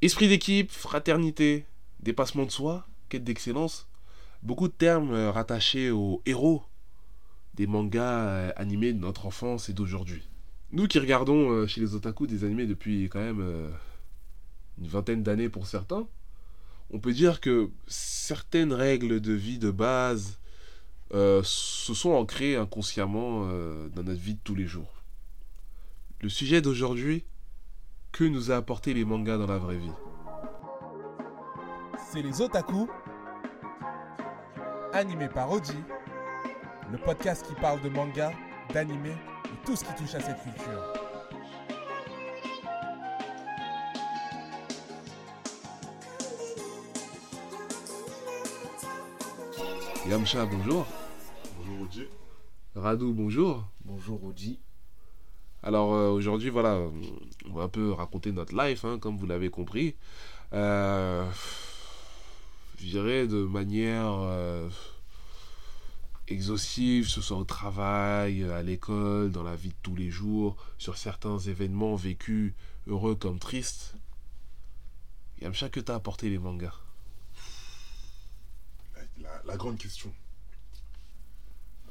Esprit d'équipe, fraternité, dépassement de soi, quête d'excellence. Beaucoup de termes euh, rattachés aux héros des mangas euh, animés de notre enfance et d'aujourd'hui. Nous qui regardons euh, chez les otaku des animés depuis quand même une vingtaine d'années pour certains, on peut dire que certaines règles de vie de base se sont ancrées inconsciemment dans notre vie de tous les jours. Le sujet d'aujourd'hui, que nous a apporté les mangas dans la vraie vie C'est les Otaku, animé par Oji, le podcast qui parle de manga, d'animé et tout ce qui touche à cette culture. Yamcha, bonjour. Bonjour Oji. Radou, bonjour. Bonjour Oji. Alors euh, aujourd'hui, voilà, euh, on va un peu raconter notre life, hein, comme vous l'avez compris. Euh, je dirais de manière euh, exhaustive, que ce soit au travail, à l'école, dans la vie de tous les jours, sur certains événements vécus heureux comme tristes. Yamcha, que t'as apporté les mangas? La, grande question.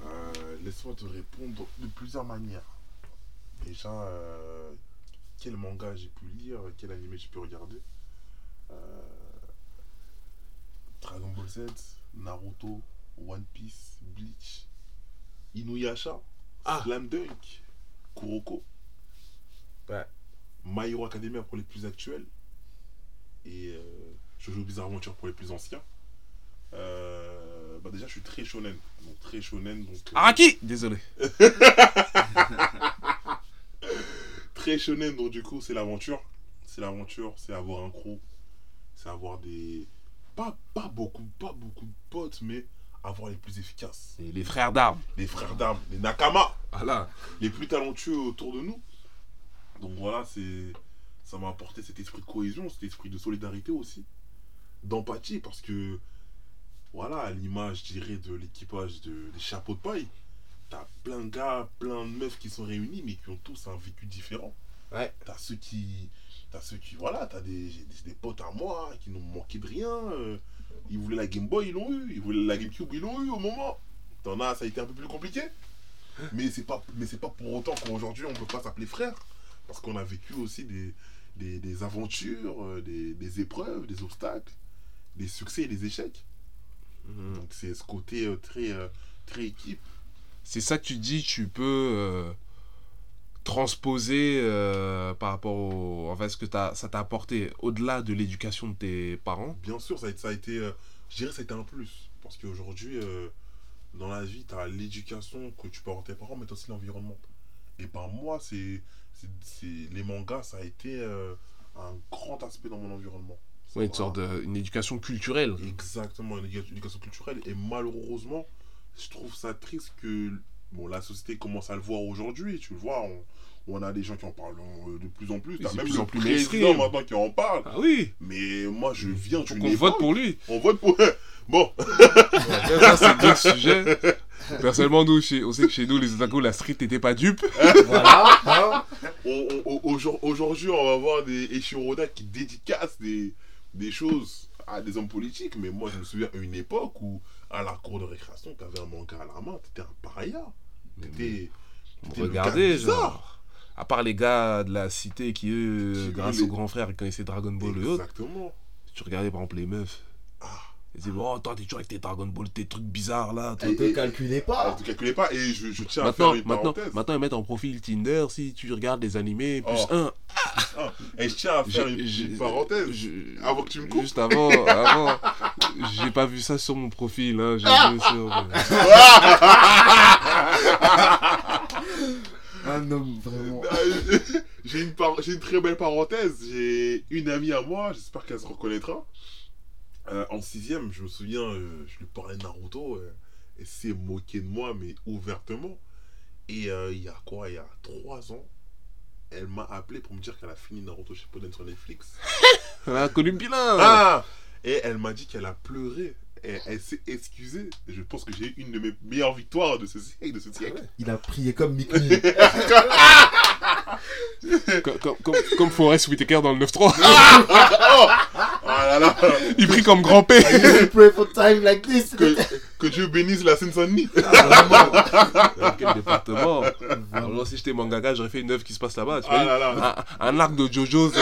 Euh, Laisse-moi te répondre de plusieurs manières. Déjà, euh, quel manga j'ai pu lire, quel animé j'ai pu regarder. Euh, Dragon Ball Z, Naruto, One Piece, Bleach, Inuyasha, Ah. Slam Dunk, Kuroko, Ouais. My Hero Academia pour les plus actuels et euh, Jojo Bizarre Adventure pour les plus anciens. Euh, bah déjà, je suis très shonen. Donc, très shonen. Donc, Araki Désolé. très shonen, donc du coup, c'est l'aventure. C'est l'aventure, c'est avoir un crew. C'est avoir des. Pas, pas, beaucoup, pas beaucoup de potes, mais avoir les plus efficaces. C'est les frères d'armes. Les frères d'armes, les Nakama, Voilà. les plus talentueux autour de nous. Donc voilà, c'est. Ça m'a apporté cet esprit de cohésion, cet esprit de solidarité aussi. D'empathie, parce que. Voilà, à l'image, je dirais, de l'équipage de, des chapeaux de paille. T'as plein de gars, plein de meufs qui sont réunis, mais qui ont tous un vécu différent. Ouais. T'as ceux qui. T'as ceux qui. Voilà, t'as des, des, potes à moi qui n'ont manqué de rien. euh, ils voulaient la Game Boy, ils l'ont eu. Ils voulaient la GameCube, ils l'ont eu au moment. T'en as, ça a été un peu plus compliqué. Mais c'est pas, mais c'est pas pour autant qu'aujourd'hui on peut pas s'appeler frère. Parce qu'on a vécu aussi des, des, des aventures, euh, des, des épreuves, des obstacles, des succès et des échecs. Mhm. Donc c'est ce côté euh, très, euh, très équipe. C'est ça que tu dis, tu peux euh, transposer euh, par rapport au, en fait, ce que ça t'a apporté au-delà de l'éducation de tes parents? Bien sûr, ça a, été- ça a été, euh, je dirais, que ça a été un plus. Parce qu'aujourd'hui, euh, dans la vie, tu as l'éducation que tu peux avoir tes parents, mais tu aussi l'environnement. Et ben moi, c'est, les mangas, ça a été un grand aspect dans mon environnement. Ouais, une sorte de, une éducation culturelle. Exactement, une éducation culturelle. Et malheureusement, je trouve ça triste que bon, la société commence à le voir aujourd'hui. Tu le vois, on, on a des gens qui en parlent euh, de plus en plus. T'as même plus le en plus président maintenant qui en parle. Ah oui, Mais moi, je viens qu'on époque- vote pour lui. On vote pour... Bon, ça, c'est d'autres sujets. Personnellement, nous, chez- on sait que chez nous, les otaku, la street n'était pas dupe. Voilà. hein. on- on- on- aujourd- aujourd'hui, on va voir des Eshiroda qui dédicacent des, des choses à des hommes politiques. Mais moi, je me souviens à une époque où, à la cour de récréation, tu avais un manga à la main, t'étais un paria. T'étais... Regardez, genre. À part les gars de la cité qui, eux, Qui, grâce les- grand frère, ils connaissaient Dragon Ball et autres. Exactement. Tu regardais par exemple les meufs. Ah. Ils disaient, oh, toi, t'es toujours avec tes Dragon Ball, tes trucs bizarres là. toi. Et- Ne calculez Ah, pas. Ne te calculez pas. Et je, je tiens à Maintenant, faire une maintenant, parenthèse. maintenant, ils mettent en profil Tinder si tu regardes les animés plus Oh. un. Ah, et je tiens à faire une, parenthèse. je- Avant que tu me coupes. Juste avant, avant j'ai pas vu ça sur mon profil. Hein, j'ai vu sur. Un homme vraiment. Euh, j'ai une, par- j'ai une très belle parenthèse. J'ai une amie à moi, j'espère qu'elle se reconnaîtra. Euh, en sixième, je me souviens, euh, je lui parlais de Naruto. euh, elle s'est moquée de moi, mais ouvertement. Et euh, il y a quoi? Il y a trois ans, elle m'a appelé pour me dire qu'elle a fini Naruto Shippuden sur Netflix. Ah, Columbina Ah Et elle m'a dit qu'elle a pleuré. Et elle s'est excusée. Et je pense que j'ai eu une de mes meilleures victoires de ce siècle. De ce siècle. Il a prié comme comme, comme, comme, comme Forrest Whitaker dans le 9-3. Ah là là Il prie comme grand P. You pray for time like this. que, que Dieu bénisse la Seine-Saint-Denis Dans quel département Alors, si j'étais mangaka, j'aurais fait une œuvre qui se passe là-bas. tu Ah là là un, un arc de Jojo. c'est-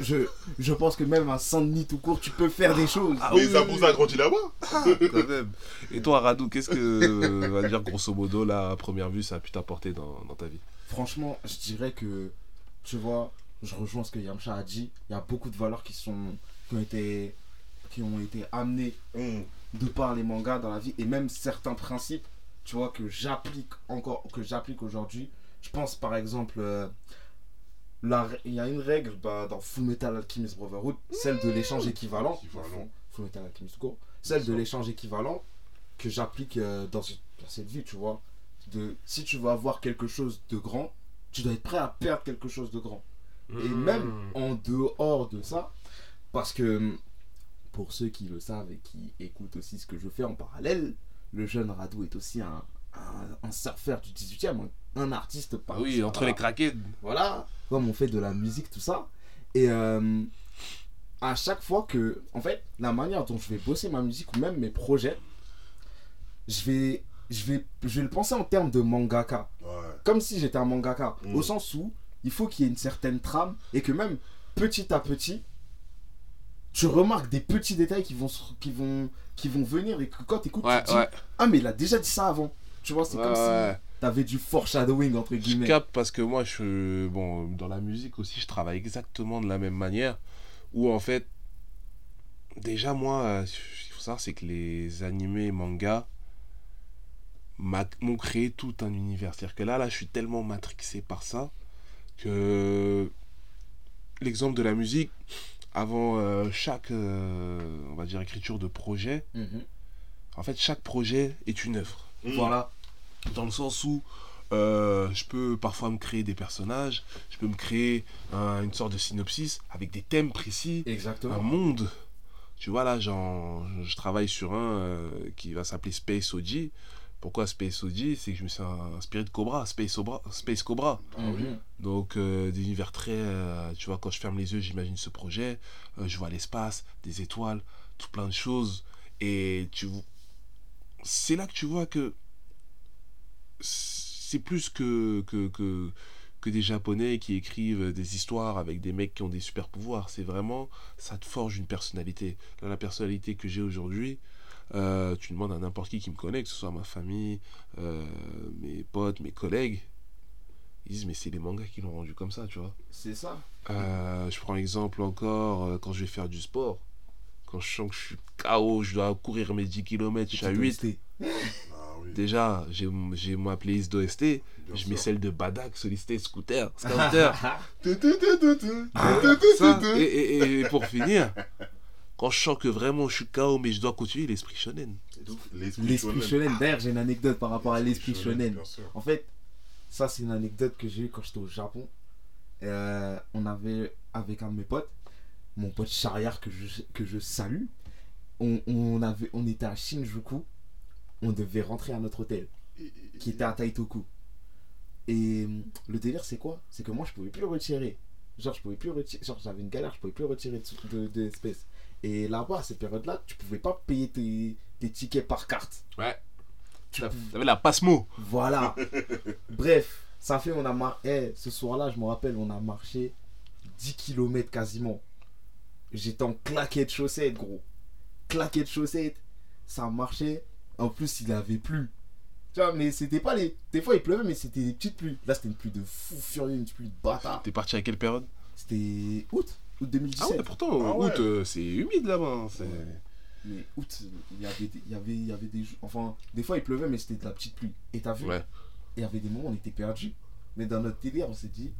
je, je, je pense que même à Saint-Denis tout court, tu peux faire des choses. Ah Mais oui, ça oui, vous a grandi là-bas quand même. Et toi, Radou, qu'est-ce que, euh, on va dire, grosso modo, là, à première vue, ça a pu t'apporter dans, dans ta vie? Franchement, je dirais que, tu vois, je rejoins ce que Yamcha a dit. Il y a beaucoup de valeurs qui, sont, qui, ont, été, qui ont été amenées de par les mangas dans la vie et même certains principes, tu vois, que j'applique encore, que j'applique aujourd'hui. Je pense par exemple, euh, la il y a une règle bah, dans Full Metal Alchemist Brotherhood, celle de l'échange équivalent. Équivalent. Full Metal Alchemist Go, celle de l'échange équivalent que j'applique euh, dans, dans cette vie, tu vois. De, si tu veux avoir quelque chose de grand, tu dois être prêt à perdre quelque chose de grand. Et Hmm. même en dehors de ça, parce que pour ceux qui le savent et qui écoutent aussi ce que je fais en parallèle, le jeune Radou est aussi un, un, un surfeur du 18e, un, un artiste Ah par oui, entre voilà. les craquets. Voilà, comme on fait de la musique, tout ça. Et euh, à chaque fois que, en fait, la manière dont je vais bosser ma musique ou même mes projets, je vais, je vais, je vais le penser en termes de mangaka Ouais. comme si j'étais un mangaka, Mm. au sens où il faut qu'il y ait une certaine trame et que même petit à petit, tu remarques des petits détails qui vont, qui vont, qui vont venir et que quand tu écoutes, Ouais, tu te dis, ah mais il a déjà dit ça avant. Tu vois, c'est comme si t'avais du foreshadowing entre Je guillemets. capte parce que moi, je, bon, dans la musique aussi, je travaille exactement de la même manière. Où en fait, déjà moi, euh, ce qu'il faut savoir, c'est que les animés et mangas m'a- m'ont créé tout un univers. C'est-à-dire que là, là, je suis tellement matrixé par ça que l'exemple de la musique, avant euh, chaque, euh, on va dire, écriture de projet, Mhm. en fait, chaque projet est une œuvre Mm. Voilà. dans le sens où euh, je peux parfois me créer des personnages, je peux me créer un- une sorte de synopsis avec des thèmes précis, un Exactement. monde. Tu vois là, j'en- je travaille sur un euh, qui va s'appeler Space OG. Pourquoi Space OG C'est que je me suis inspiré de Cobra, Space, Obra- Space Cobra. Mhm. Donc euh, des univers très... euh, tu vois, quand je ferme les yeux, j'imagine ce projet, euh, je vois l'espace, des étoiles, tout plein de choses. Et tu c'est là que tu vois que c'est plus que, que, que, que des Japonais qui écrivent des histoires avec des mecs qui ont des super pouvoirs. C'est vraiment, ça te forge une personnalité. Là, la personnalité que j'ai aujourd'hui, euh, tu demandes à n'importe qui qui me connaît, que ce soit ma famille, euh, mes potes, mes collègues, ils disent mais c'est les mangas qui l'ont rendu comme ça, tu vois. C'est ça. Euh, je prends l'exemple encore euh, quand je vais faire du sport. Quand je sens que je suis KO, je dois courir mes 10 km, je suis à 8. Ah. Déjà, j'ai j'ai ma playlist d'OST, je sûr. mets celle de Badak, Solisté, Scooter, Scouter. Ah, ça, et pour finir, quand je sens que vraiment je suis KO mais je dois continuer, l'esprit shonen. L'esprit shonen. D'ailleurs, j'ai une anecdote par rapport à l'esprit shonen. En fait, ça, c'est une anecdote que j'ai eu quand j'étais au Japon. Euh, on avait, avec un de mes potes, mon pote Chariard que je, que je salue, on, on, avait, on était à Shinjuku. On devait rentrer à notre hôtel, qui était à Taitoku. Et le délire, c'est quoi? C'est que moi, je pouvais plus retirer. Genre, je pouvais plus retirer. Genre, j'avais une galère, je pouvais plus retirer de, de, d'espèces. Et là-bas, à cette période-là, tu pouvais pas payer tes, tes tickets par carte. Ouais. Tu avait la passe-mot. voilà. Bref, ça fait, on a marché. ce soir-là, je me rappelle, on a marché 10 km quasiment. J'étais en claquette chaussettes, gros. Claquette chaussettes. Ça marchait. En plus, il avait plu. Tu vois, mais c'était pas les. Des fois, il pleuvait, mais c'était des petites pluies. Là, c'était une pluie de fou furieux, une pluie de bâtard. T'es parti à quelle période? C'était août. Août 2017. Ah ouais, pourtant, Ah ouais. août, euh, c'est humide là-bas. hein, c'est- Mais août, il y avait, y avait, y avait des jours- Enfin, des fois il pleuvait, mais c'était de la petite pluie. Et t'as vu. Il y avait des moments où on était perdus. Mais dans notre délire, on s'est dit,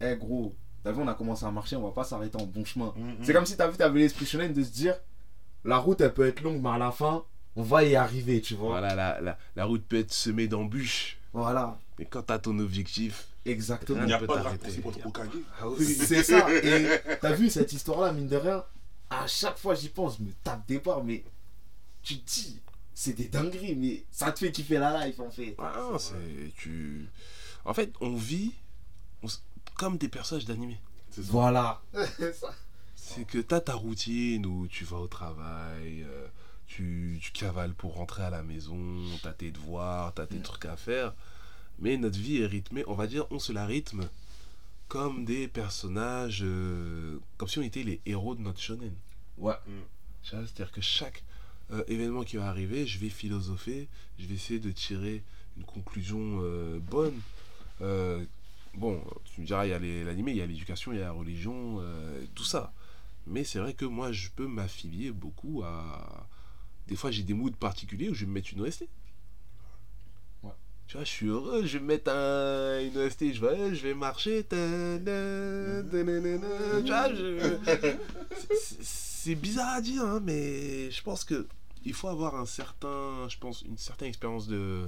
eh gros, t'as vu, on a commencé à marcher, on va pas s'arrêter en bon chemin. Mhm. C'est comme si t'as vu, t'avais l'esprit shonen de se dire, la route elle peut être longue, mais à la fin, on va y arriver, tu vois. Voilà, la, la, la route peut être semée d'embûches. Voilà, Mais quand t'as ton objectif, exactement. Il n'y a pas de t'arrêter. raccourci pour être Hokage. ah C'est ça. Et t'as vu cette histoire-là, mine de rien, à chaque fois j'y pense, je me tape des barres, mais tu te dis, c'est des dingueries, mais ça te fait kiffer la life en fait. Ah, c'est tu. En fait, on vit. on s- comme des personnages d'animé. Voilà. C'est que t'as ta routine où tu vas au travail, euh, tu, tu cavales pour rentrer à la maison, t'as tes devoirs, t'as tes Mm. trucs à faire. Mais notre vie est rythmée, on va dire, on se la rythme comme des personnages, euh, comme si on était les héros de notre shonen. Ouais. Vois, C'est-à-dire que chaque euh, événement qui va arriver, je vais philosopher, je vais essayer de tirer une conclusion euh, bonne. Euh, bon, tu me diras, il y a les- l'animé, il y a l'éducation, il y a la religion, euh, tout ça. Mais c'est vrai que moi, je peux m'affilier beaucoup à... Des fois, j'ai des moods particuliers où je vais me mettre une OST. Tu vois, je suis heureux, je vais me mettre un, une OST, je vais, je vais marcher. ta- na- ta- na- na- na. Tu vois, je... C'est- bizarre à dire, hein, mais je pense que il faut avoir un certain, je pense, une certaine expérience de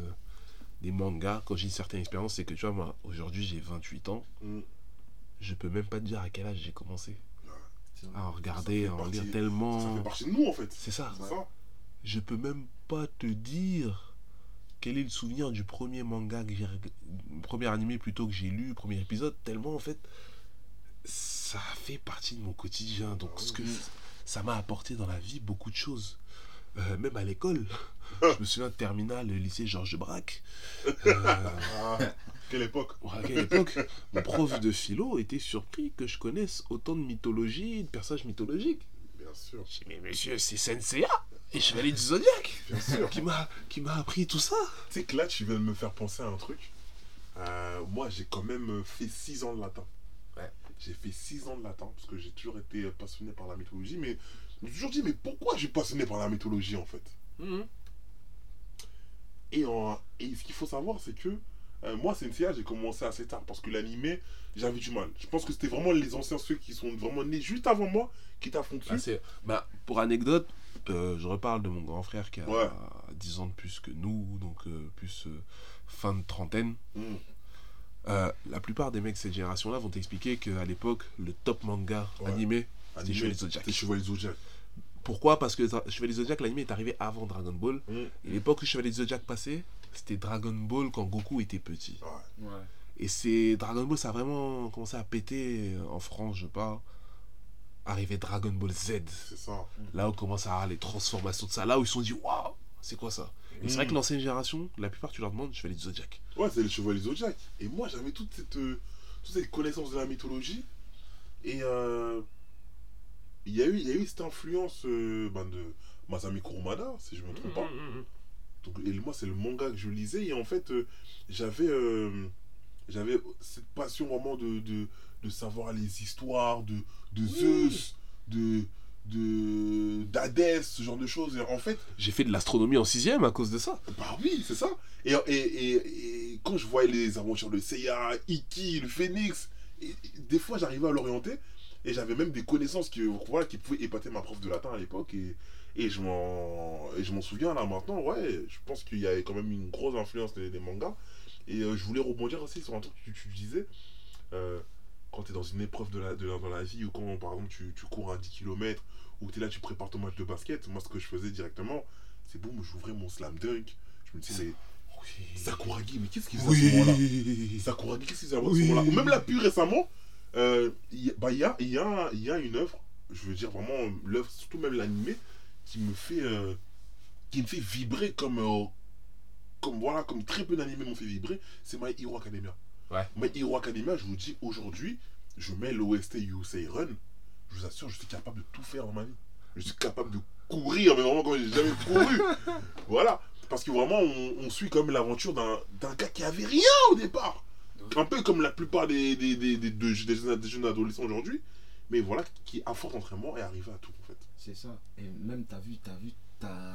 des mangas. Quand j'ai une certaine expérience, c'est que tu vois, moi, aujourd'hui, j'ai 28 ans. Mm. Je peux même pas te dire à quel âge j'ai commencé à en regarder, à en lire Ça tellement. fait partie de nous en fait. C'est ça. C'est ça. Je peux même pas te dire quel est le souvenir du premier manga que j'ai premier animé plutôt que j'ai lu, premier épisode, tellement en fait ça fait partie de mon quotidien. Donc ce que ça m'a apporté dans la vie beaucoup de choses. Euh, même à l'école. Je me souviens de terminale, le lycée Georges Braque. Euh, Ah, quelle époque. à quelle époque, mon prof de philo était surpris que je connaisse autant de mythologie, de personnages mythologiques. Bien sûr. Dit, mais monsieur, c'est Senseiya et Chevalier du Zodiac Bien sûr. qui m'a qui m'a appris tout ça. Tu sais que là, tu viens de me faire penser à un truc. Euh, moi, j'ai quand même fait 6 ans de latin. Ouais. J'ai fait 6 ans de latin parce que j'ai toujours été passionné par la mythologie. Mais je me suis toujours dit, mais pourquoi je suis passionné par la mythologie en fait? Et, en- et ce qu'il faut savoir, c'est que euh, moi, Senseiya, j'ai commencé assez tard parce que l'animé, j'avais du mal. Je pense que c'était vraiment les anciens, ceux qui sont vraiment nés juste avant moi, qui dessus. Bah, bah, pour anecdote, euh, je reparle de mon grand frère qui a Ouais. 10 ans de plus que nous, donc euh, plus euh, fin de trentaine. Mm. Euh, la plupart des mecs de cette génération-là vont t'expliquer qu'à l'époque, le top manga Ouais. animé, c'était Chevalier Zodiac. C'était Chevalier Zodiac. Pourquoi? Parce que Chevalier Zodiac, l'animé est arrivé avant Dragon Ball. Mm. Et l'époque où Chevalier Zodiac passait, c'était Dragon Ball quand Goku était petit. Ouais. Ouais. Et c'est Dragon Ball, ça a vraiment commencé à péter en France, je parle. Arrivé Dragon Ball Z. C'est ça. Là où commence à avoir les transformations de ça. Là où ils se sont dit, waouh, c'est quoi ça? Et c'est vrai que Mm. l'ancienne génération, la plupart, tu leur demandes, je fais les Zodiac. Ouais, c'est le Chevalier Zodiac. Et moi, j'avais toute cette, euh, toute cette connaissance de la mythologie. Et euh, il y, a eu- il y a eu cette influence euh, ben, de Masami Kurumada, si je ne me trompe pas. Donc, et moi, c'est le manga que je lisais. Et en fait, euh, j'avais euh, j'avais cette passion vraiment de, de, de savoir les histoires de, de Zeus, de de d'Hadès, ce genre de choses. Et en fait, J'ai fait de l'astronomie en sixième à cause de ça. bah oui, c'est ça. Et, et, et, et quand je voyais les aventures de Seiya, Iki, le Phénix, et- et des fois j'arrivais à l'orienter et j'avais même des connaissances qui, voilà, qui pouvaient épater ma prof de latin à l'époque. Et, et je m'en et je m'en souviens là maintenant, ouais, je pense qu'il y a quand même une grosse influence des, des mangas. Et euh, je voulais rebondir aussi sur un truc que tu, tu disais. euh, quand tu es dans une épreuve de la, de la- dans la vie ou quand par exemple tu, tu cours à 10 km ou tu es là, tu prépares ton match de basket, moi ce que je faisais directement, c'est bon, j'ouvrais mon slam dunk. Je me disais, mais Sakuragi, mais qu'est-ce qu'il faisait à ce moment-là? Oui. Sakuragi, qu'est-ce qu'il faisait à Oui. ce moment-là? Ou même là, plus récemment, euh, il y, a- bah, y, a, y a une œuvre, je veux dire vraiment l'œuvre, surtout même l'animé, qui me fait euh, qui me fait vibrer comme, euh, comme, voilà, comme très peu d'animés m'ont fait vibrer, c'est My Hero Academia. Ouais. My Hero Academia, je vous dis, aujourd'hui, je mets l'OST You Say Run, je vous assure, je suis capable de tout faire dans ma vie. Je suis capable de courir, mais vraiment comme j'ai jamais couru. voilà. Parce que vraiment, on, on suit comme l'aventure d'un d'un gars qui avait rien au départ. Un peu comme la plupart des, des, des, des, des jeunes- des jeunes adolescents aujourd'hui. Mais voilà, qui à fort entraînement est arrivé à tout en fait. C'est ça. Et même, t'as vu, t'as vu, t'as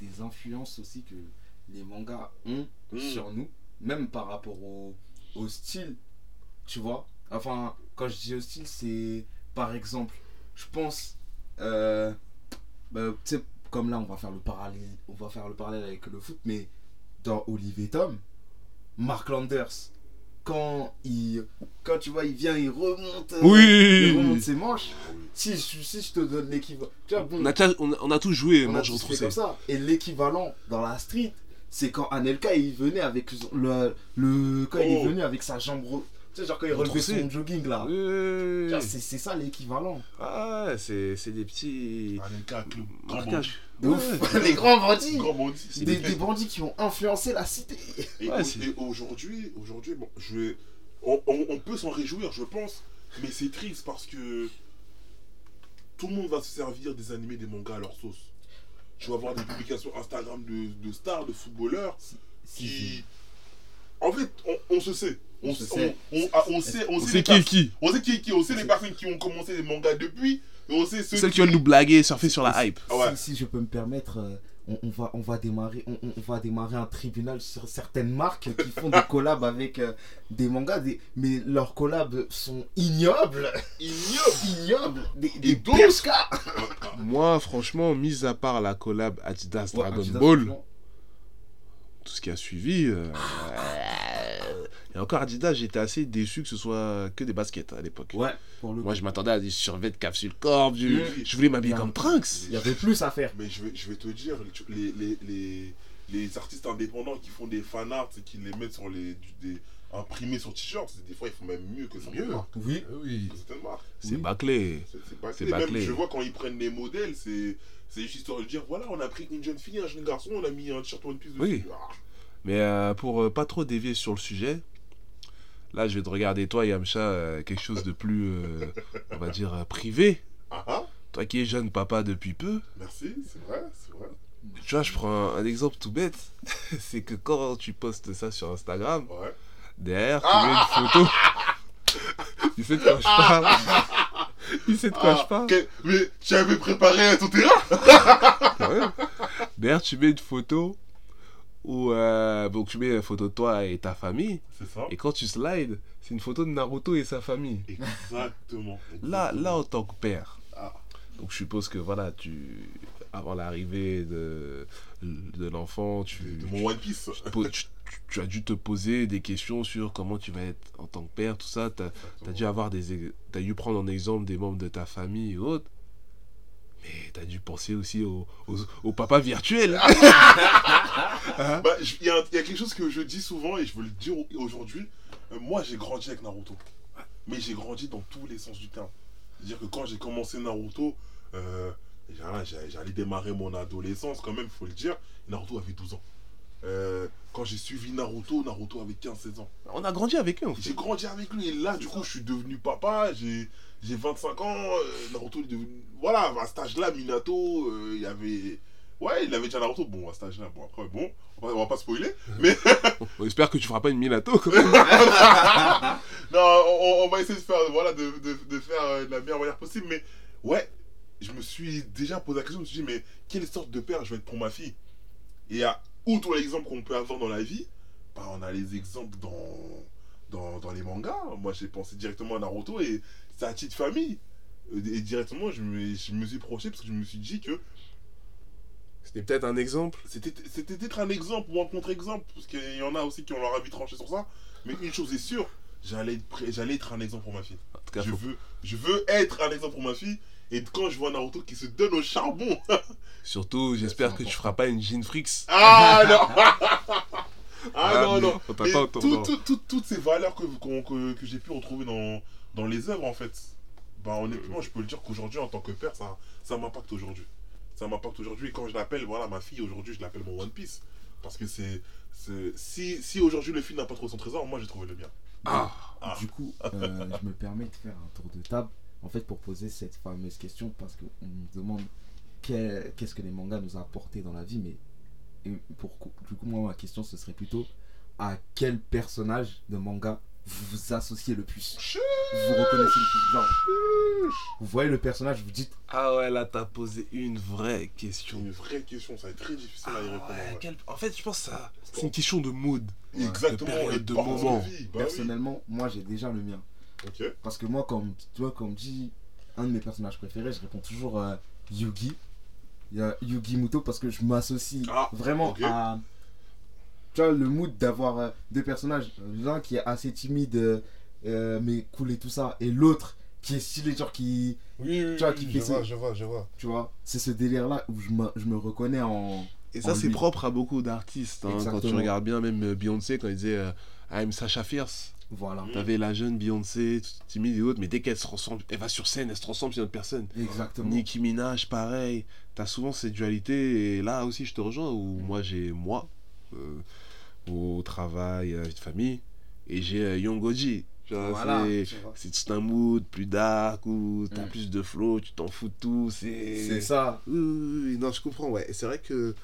des influences aussi que les mangas ont Mm. sur nous, même par rapport au, au style, tu vois. Enfin, quand je dis au style, c'est par exemple, je pense, euh, bah, tu sais, comme là, on va faire le parallèle, on va faire le parallèle avec le foot, mais dans Olivier Tom, Mark Landers, quand il, quand tu vois, il vient, il remonte, il remonte Oui ses manches. Si, si je te donne l'équivalent, tu vois, bon, on a, on a, tous joué, on moi a tous fait comme ça. Et l'équivalent dans la street, c'est quand Anelka il venait avec le, il est Oh. venu avec sa jambe Tu sais, genre quand il relevait son jogging là. Oui, oui, oui. C'est c'est ça l'équivalent. Ah ouais, c'est c'est des petits Ah. De Ouais, ouf. ouais. Les grands bandits. Grand bandit. Des, des bandits qui ont influencé la cité. Et, Ouais, aujourd'hui, aujourd'hui, bon, je vais, on, on- on peut s'en réjouir, je pense, mais c'est triste parce que tout le monde va se servir des animés, des mangas à leur sauce. Tu vas voir des publications Instagram de, de stars, de footballeurs qui, en fait, on, on se sait. On, On se on- sait. on- on sait, on sait sait qui est qui on sait qui est qui, on sait les personnes qui ont commencé les mangas depuis, et on sait ceux Celles qui qui veulent nous blaguer, surfer sur la hype. Ah ouais. Si, si je peux me permettre, euh, on, on va, on, va démarrer, on, on va démarrer un tribunal sur certaines marques qui font des collabs avec euh, des mangas, des, mais leurs collabs sont ignobles. ignobles. Ignobles. Des, des. Moi, franchement, mis à part la collab Adidas Ouais, Dragon Adidas, Ball, tout ce qui a suivi. euh, Et encore Adidas, j'étais assez déçu que ce soit que des baskets à l'époque. Ouais, pour le Moi, coup. je m'attendais à des survêtements de capsule corps. Je, Oui. je voulais m'habiller comme Trunks. Il y avait plus à faire. Mais je vais, je vais te dire, les, les, les, les artistes indépendants qui font des fanarts et qui les mettent sur les. du- des, imprimés sur t-shirt, c'est- des fois ils font même mieux que certaines Mieux. marques. Oui. Oui. Marques. C'est Oui. bâclé. C'est c'est pas C'est clé. Même, bâclé. je vois quand ils prennent les modèles, c'est c'est juste histoire de dire voilà, on a pris une jeune fille, un jeune garçon, on a mis un t-shirt One Piece dessus. Oui. Ah, Mais euh, pour euh, pas trop dévier sur le sujet, là, je vais te regarder, toi, Yamcha, euh, quelque chose de plus, euh, on va dire, euh, privé. ah, ah, Toi qui es jeune papa depuis peu, merci, c'est vrai, c'est vrai. tu vois, je prends un, un exemple tout bête. C'est que quand tu postes ça sur Instagram, Ouais. derrière, tu mets une photo. tu sais de quoi je parle? Tu sais de quoi Ah, je parle Mais tu avais préparé ton terrain? Ouais. Derrière, tu mets une photo où euh, tu mets une photo de toi et ta famille. C'est ça Et quand tu slides, c'est une photo de Naruto et sa famille. Exactement. Là, là en tant que père. Ah. Donc je suppose que voilà, tu avant l'arrivée de, de l'enfant, tu, De, mon One Piece. tu as dû te poser des questions sur comment tu vas être en tant que père, tout ça. Tu as, dû avoir des t'as dû prendre en exemple des membres de ta famille et autres. Mais tu as dû penser aussi au, au, au papa virtuel. Bah, je- Il y, a un- il y a quelque chose que je dis souvent et je veux le dire au- aujourd'hui. Euh, moi, j'ai grandi avec Naruto. Mais j'ai grandi dans tous les sens du terme. C'est-à-dire que quand j'ai commencé Naruto, euh, j'allais démarrer mon adolescence quand même, faut le dire. Naruto avait 12 ans. Euh, quand j'ai suivi Naruto, Naruto avait 15-16 ans. On a grandi avec eux en J'ai fait. grandi avec lui et là, du coup, je suis devenu papa. J'ai j'ai 25 ans. euh, Naruto est devenu. Voilà, à cet âge-là, Minato, euh, il y avait. Ouais, il avait déjà Naruto. Bon, à cet âge-là, bon, après, bon, on va, on va pas spoiler. Mais On espère que tu feras pas une Minato quand même. non, on, on va essayer de faire, voilà, de, de, de faire de la meilleure manière possible. Mais ouais, je me suis déjà posé la question. Je me suis dit, mais quelle sorte de père je vais être pour ma fille? Et à, outre l'exemple qu'on peut avoir dans la vie, bah, on a les exemples dans, dans, dans les mangas. Moi, j'ai pensé directement à Naruto et sa petite famille. Et directement, je me, je me suis projeté parce que je me suis dit que C'était peut-être un exemple. c'était peut-être un exemple ou un contre-exemple, parce qu'il y en a aussi qui ont leur avis tranché sur ça. Mais une chose est sûre, j'allais être, prêt- j'allais être un exemple pour ma fille. En tout cas, Je faut- veux, je veux être un exemple pour ma fille. Et quand je vois Naruto qui se donne au charbon. surtout, j'espère que tu feras pas une Jean Frix. Ah non Ah non, non On Mais t'attend autour tout- d'un- tout- tout- Toutes ces valeurs que, que, que j'ai pu retrouver dans, dans les œuvres, en fait. Bah, honnêtement, je peux le dire qu'aujourd'hui, en tant que père, ça, ça m'impacte aujourd'hui. Ça m'impacte aujourd'hui. Et quand je l'appelle, voilà, ma fille, aujourd'hui, je l'appelle mon One Piece. Parce que c'est. c'est- Si, si aujourd'hui le film n'a pas trouvé son trésor, moi j'ai trouvé le mien. Ah, Ah. Du coup, euh, je me permets de faire un tour de table, en fait, pour poser cette fameuse question, parce qu'on me demande qu'est-ce que les mangas nous ont apporté dans la vie, mais et pour, du coup, moi, ma question, ce serait plutôt à quel personnage de manga vous vous associez le plus? Vous reconnaissez le plus? Genre, vous voyez le personnage, vous dites, Ah ouais, là, t'as posé une vraie question. une vraie question, ça va être très difficile Ah à y répondre. ouais, ouais. quel- En fait, je pense que ça, c'est une question de mood. Exactement, de période, de moment. Bah oui. personnellement, moi, j'ai déjà le mien. Parce que moi, comme tu vois, comme dit un de mes personnages préférés, je réponds toujours euh, Yugi. Il y a Yugi Muto parce que je m'associe Ah, vraiment à. Tu vois, le mood d'avoir euh, deux personnages. L'un qui est assez timide, euh, euh, mais cool et tout ça. Et l'autre qui est stylé, genre qui. Oui, oui, Tu vois, qui je fait vois, ça. je vois, je vois. Tu vois, c'est ce délire-là où je me, je me reconnais en. Et ça, c'est propre à beaucoup d'artistes. hein. Quand tu regardes bien, même Beyoncé, quand il disait euh, I'm Sacha Fierce. Voilà. T'avais la jeune Beyoncé, toute timide et autres, mais dès qu'elle se transforme, elle va sur scène, elle se transforme sur une autre personne. Exactement. Nicki Minaj, pareil. T'as souvent cette dualité, et là aussi je te rejoins, où moi j'ai moi, euh, au travail, euh, vie de famille, et j'ai euh, Young Oji. Tu vois, Voilà. c'est-. C'est tout un mood plus dark, où t'as Mm. plus de flow, tu t'en fous de tout, c'est... C'est ça. Oui, non, je comprends, ouais. Et c'est vrai que,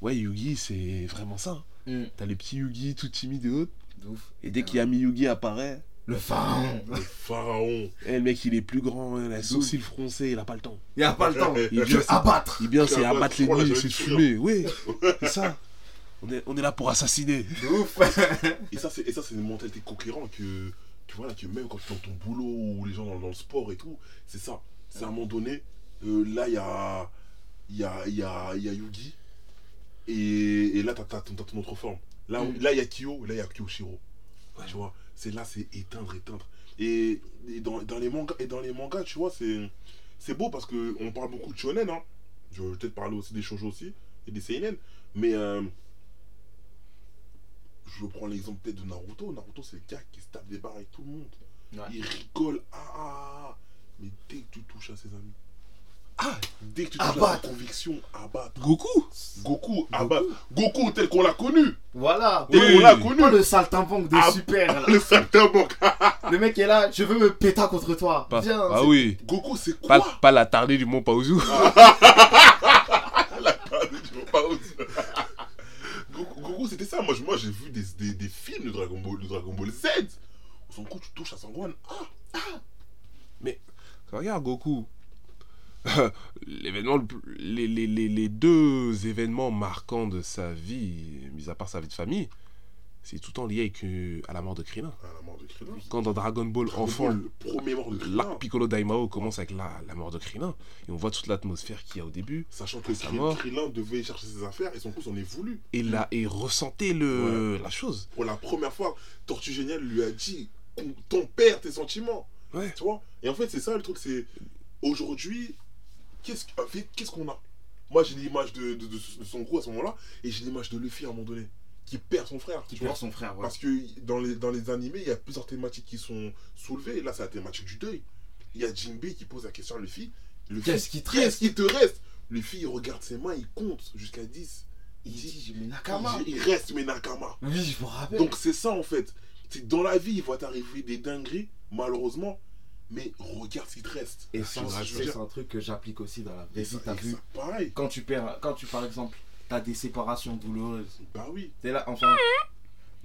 ouais, Yugi, c'est vraiment ça. Mm. T'as les petits Yugi tout timides et autres, ouf. et dès qu'il y a Yugi apparaît, Le pharaon. Le pharaon. eh, le mec il est plus grand, il a les sourcils froncés, il a pas le temps. Il a pas le temps. Il vient, abattre. il vient, Tu c'est abattre tu l'ennemi, jeune c'est fumer, oui, c'est ça. On est, on est là pour assassiner. De ouf. Et ça, c'est et ça, c'est une mentalité conquérante que, que, voilà, que même quand tu es dans ton boulot ou les gens dans, dans le sport et tout, c'est ça. C'est à un moment donné, euh, là, il y a, y, a, y, a, y a Yugi. Et, et là, tu as, t'as ton autre forme. Là, Mm. là, il y a Kyo, là, il y a Kyoshiro. Tu vois, c'est là, c'est éteindre, éteindre. Et, et dans, dans les mangas, et dans les mangas, tu vois, c'est c'est beau parce que on parle beaucoup de shonen. Hein. Je vais peut-être parler aussi des shoujo aussi et des seinen. Mais euh, je prends l'exemple peut-être de Naruto. Naruto, c'est le gars qui se tape des barres avec tout le monde. Ouais. Il rigole. Ah, ah, ah. Mais dès que tu touches à ses amis. Ah Dès que tu touches sa conviction, abattre. Goku Goku, abattre. Goku tel qu'on l'a connu. Voilà. Tel Oui. qu'on l'a connu. Pas le saltimbanque de Ah, super. là. Le saltimbanque. Le mec est là, je veux me péter contre toi. Pas- Viens. Ah c'est- oui, Goku, c'est quoi? Pas la tardée du Mont Paozu. Je veux pas oser. Goku, Goku, c'était ça. Moi, je- moi, j'ai vu des, des, des films de Dragon Ball, de Dragon Ball Z. Son coup, tu touches à Sangwan. Ah, Regarde Goku. L'événement, les, les, les, les deux événements marquants de sa vie, mis à part sa vie de famille, c'est tout le temps lié avec, euh, à la mort de Krillin. la mort de Krillin. Quand dans Dragon Ball Dragon enfant, Ball, le premier mort de Krillin. Piccolo Daimao commence avec la, la mort de Krillin, et on voit toute l'atmosphère qu'il y a au début, Sachant que Sa mort. Krillin devait chercher ses affaires et son coup s'en est voulu. et, là, et ressentait le, la chose. Pour la première fois, Tortue Géniale lui a dit Ton père, tes sentiments. Ouais. Tu vois? Et en fait, c'est ça le truc c'est aujourd'hui, qu'est-ce qu'on a? Moi, j'ai l'image de, de, de- de Son Goku à ce moment-là et j'ai l'image de Luffy à un moment donné qui perd son frère. Qui perd son frère, ouais. Parce que dans les, dans les animés, il y a plusieurs thématiques qui sont soulevées. Là, c'est la thématique du deuil. Il y a Jinbei qui pose la question à Luffy. Luffy Qu'est-ce qui te Qu'est-ce reste qui te reste? Luffy, il regarde ses mains, il compte jusqu'à 10. Il Il dit mes Nakama. il reste mes Nakama. Oui, je me rappelle. Donc c'est ça en fait. C'est dans la vie, il va t'arriver des dingueries, malheureusement. Mais regarde ce qui te reste. et ça, c'est dire un truc que j'applique aussi dans la vraie Et vie. T'as vu pareil. quand tu perds, quand tu par exemple, t'as des séparations douloureuses. Bah oui. T'es là, enfin.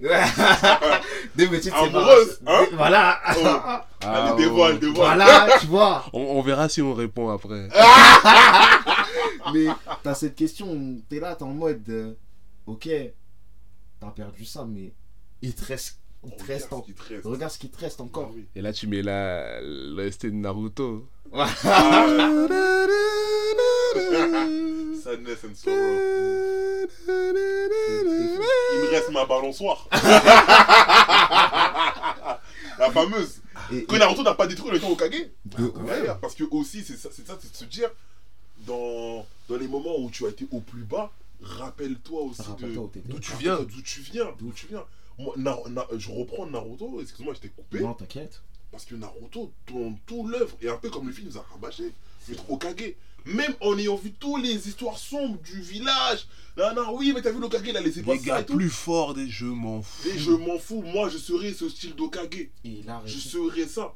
des petites Amoureuses, séparations. hein Des- Voilà. Oh. Ah, Allez, dévoile, oh. dévoile. voilà, tu vois. On, on verra si on répond après. Mais t'as cette question, t'es là, t'es en mode, euh, ok, t'as perdu ça, mais il te reste, il te Regarde reste, ce en- reste. regarde ce qui te reste encore. oui. Et là, tu mets la, l'OST de Naruto. Sadness and sorrow. Il me reste ma balançoire. La fameuse. Et, Que Naruto n'a pas détruit le temps Okage. de- Ouais, parce que aussi, c'est ça, c'est ça, c'est de se dire, dans, dans les moments où tu as été au plus bas, rappelle-toi aussi de où t'étais. d'où tu viens. D'où tu viens, d'où tu viens. Moi, Na- Na- je reprends Naruto, excuse-moi, je t'ai coupé, Non, t'inquiète. parce que Naruto, dans tout l'œuvre, et un peu comme le film nous a rabâché, Okage, même en ayant vu toutes les histoires sombres du village, non, non, oui, mais t'as vu l'Okage, il a laissé Les gars plus forts des jeux, m'en fous. Et je m'en fous, moi je serai ce style d'Okage. Je serai ça.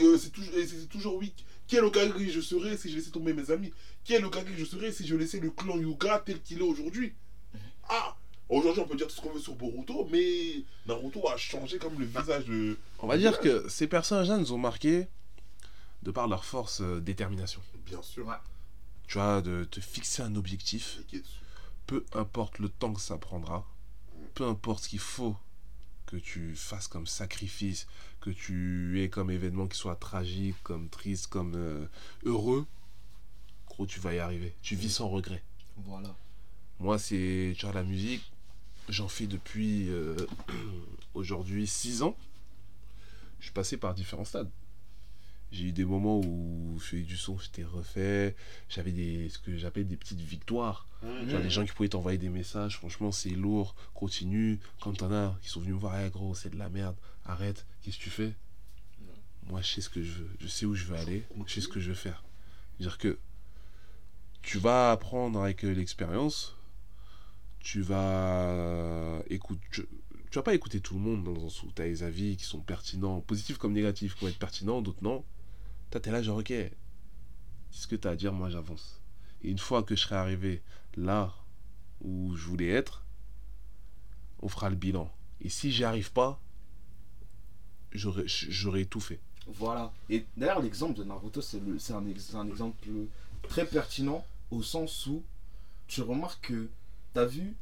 Euh, c'est toujours, c'est toujours oui. Quel Okage je serais si je laissais tomber mes amis? Quel Okage je serais si je laissais le clan Yuga tel qu'il est aujourd'hui? Ah Aujourd'hui, on peut dire tout ce qu'on veut sur Boruto, mais Naruto a changé comme le visage de. On va dire que ces personnages-là nous ont marqué de par leur force euh, détermination. Bien sûr. Ouais. Tu vois, de te fixer un objectif, peu importe le temps que ça prendra, peu importe ce qu'il faut que tu fasses comme sacrifice, que tu aies comme événement qui soit tragique, comme triste, comme euh, heureux, gros, tu vas y arriver. Tu vis sans regret. Voilà. Moi, c'est tu vois, la musique, j'en fais depuis euh, aujourd'hui 6 ans. Je suis passé par différents stades. J'ai eu des moments où je faisais du son, j'étais refait. J'avais des, ce que j'appelle des petites victoires. Mmh. Genre des gens qui pouvaient t'envoyer des messages, franchement c'est lourd, continue. Quand t'en as qui sont venus me voir, Eh, gros, c'est de la merde, arrête, qu'est-ce que tu fais? Moi je sais ce que je veux, je sais où je veux aller, je sais ce que je veux faire. C'est-à-dire que tu vas apprendre avec euh, l'expérience, tu vas écouter. Tu, tu vas pas écouter tout le monde dans le sens où tu as des avis qui sont pertinents, positifs comme négatifs, qui être pertinents, d'autres non. Toi, t'es là, genre, ok, c'est ce que tu as à dire, moi j'avance. Et une fois que je serai arrivé là où je voulais être, on fera le bilan. Et si j'y arrive pas, j'aurais tout fait. Voilà. Et d'ailleurs, l'exemple de Naruto, c'est un, un exemple très pertinent au sens où tu remarques que, t'as vu,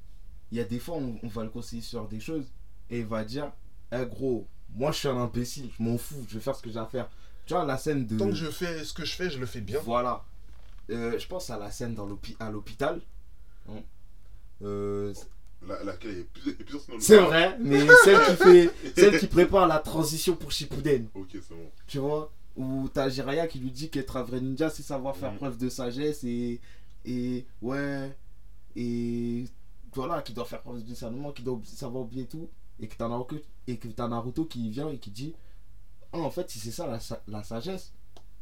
il y a des fois, on, on va le conseiller sur des choses et il va dire Eh gros, moi je suis un imbécile, je m'en fous, je vais faire ce que j'ai à faire. Tu vois, la scène de. Tant que je fais ce que je fais, je le fais bien. Voilà. Euh, je pense à la scène dans à l'hôpital. Hein? Euh, La, laquelle est plus, est plus dans le- c'est vrai, mais celle qui fait, celle qui prépare la transition pour Shippuden. Ok, c'est bon. Tu vois? Où t'as Jiraiya qui lui dit qu'être un vrai ninja, c'est savoir faire Mhm. preuve de sagesse et. Et. Ouais. Et. Voilà, qui doit faire preuve de discernement, qui doit savoir oublier tout. Et que t'as Naruto, et que t'as Naruto qui vient et qui dit Ah, en fait, si c'est ça la, la sagesse,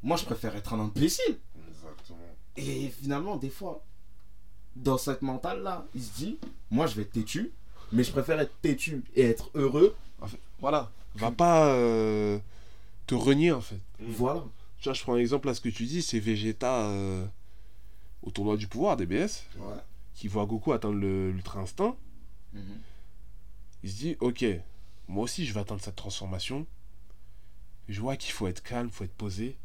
moi je préfère être un imbécile. Exactement. Et finalement, des fois, dans cette mentale-là, il se dit Moi je vais être têtu, mais je préfère être têtu et être heureux. En fait, voilà. Va pas euh, te renier en fait. Mm. Voilà. Tu vois, je prends un exemple à ce que tu dis, c'est Vegeta euh, au tournoi du pouvoir DBS, Ouais. Qui voit Goku atteindre l'ultra instinct. Mhm. Il se dit, ok, moi aussi je vais atteindre cette transformation. Je vois qu'il faut être calme, faut être posé.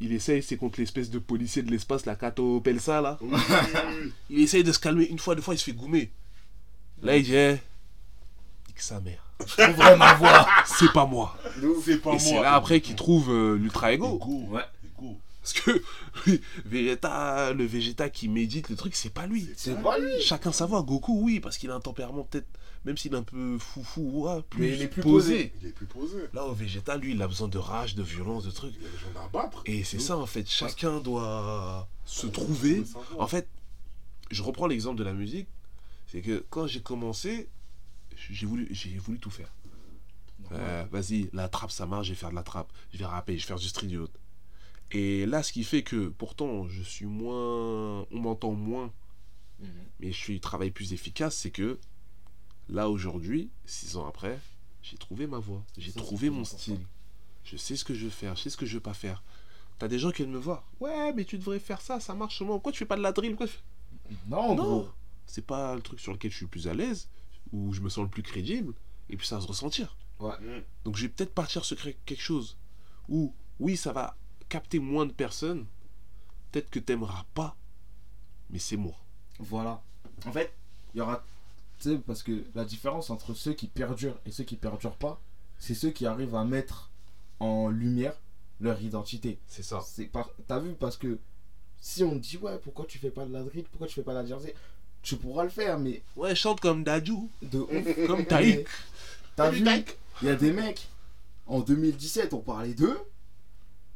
Il essaye, c'est contre l'espèce de policier de l'espace, la Kato Pelsa là. Oui, oui, oui, Il essaye de se calmer une fois, deux fois, il se fait goumer. Là, il dit, eh, nique sa mère. Je trouverai ma voix. C'est pas moi. C'est pas Et moi. c'est là après qu'il trouve euh, l'ultra ego. Ego. Ouais. Parce que Vegeta, le Vegeta qui médite, le truc, c'est pas lui. C'est pas lui. Chacun sa voix. Goku, oui, parce qu'il a un tempérament peut-être, même s'il est un peu foufou, ouais, plus, Mais il est plus posé. Il est plus posé. Là, au Vegeta, lui, il a besoin de rage, de violence, de trucs. Il a à battre. Et c'est ça, en fait. Chacun doit se trouver. En fait, je reprends l'exemple de la musique. C'est que quand j'ai commencé, j'ai voulu, j'ai voulu tout faire. Euh, Vas-y, la trappe, ça marche, je vais faire de la trappe. Je vais rapper, je vais faire du street out. Et là, ce qui fait que, pourtant, je suis moins... On m'entend moins, Mhm. mais je suis travail plus efficace, c'est que là, aujourd'hui, six ans après, j'ai trouvé ma voix. J'ai trouvé mon style. Je sais ce que je veux faire, je sais ce que je veux pas faire. T'as des gens qui viennent me voir. Ouais, mais tu devrais faire ça, ça marche comment Pourquoi tu fais pas de la drill? Pourquoi tu Non, Non, c'est pas le truc sur lequel je suis le plus à l'aise, où je me sens le plus crédible, et puis ça va se ressentir. Mm. Donc je vais peut-être partir sur quelque chose où, oui, ça va capter moins de personnes, peut-être que t'aimeras pas, mais c'est moi. Voilà. En fait, il y aura. Tu sais, parce que la différence entre ceux qui perdurent et ceux qui perdurent pas, c'est ceux qui arrivent à mettre en lumière leur identité. C'est ça. C'est par... T'as vu Parce que si on dit, ouais, pourquoi tu fais pas de la drill, pourquoi tu fais pas de la jersey, tu pourras le faire, mais Ouais, chante comme Dadju, de comme Taïk. T'as vu Taïk. Il y a des mecs, en 2017, on parlait d'eux.